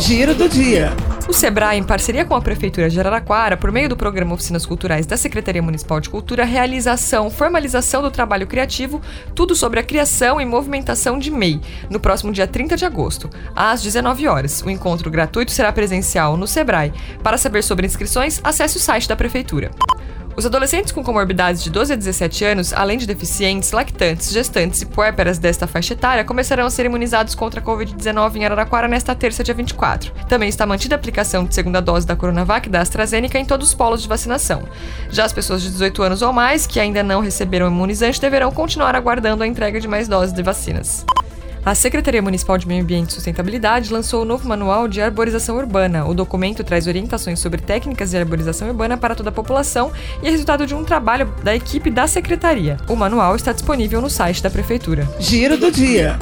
Giro do dia. O Sebrae, em parceria com a Prefeitura de Araraquara, por meio do programa Oficinas Culturais da Secretaria Municipal de Cultura, realiza ação Formalização do Trabalho Criativo, tudo sobre a criação e movimentação de MEI, no próximo dia 30 de agosto, às 19 horas. O encontro gratuito será presencial no Sebrae. Para saber sobre inscrições, acesse o site da Prefeitura. Os adolescentes com comorbidades de 12 a 17 anos, além de deficientes, lactantes, gestantes e puérperas desta faixa etária, começarão a ser imunizados contra a Covid-19 em Araraquara nesta terça, dia 24. Também está mantida a aplicação de segunda dose da Coronavac e da AstraZeneca em todos os polos de vacinação. Já as pessoas de 18 anos ou mais que ainda não receberam imunizante deverão continuar aguardando a entrega de mais doses de vacinas. A Secretaria Municipal de Meio Ambiente e Sustentabilidade lançou o novo Manual de Arborização Urbana. O documento traz orientações sobre técnicas de arborização urbana para toda a população e é resultado de um trabalho da equipe da Secretaria. O manual está disponível no site da Prefeitura. Giro do dia.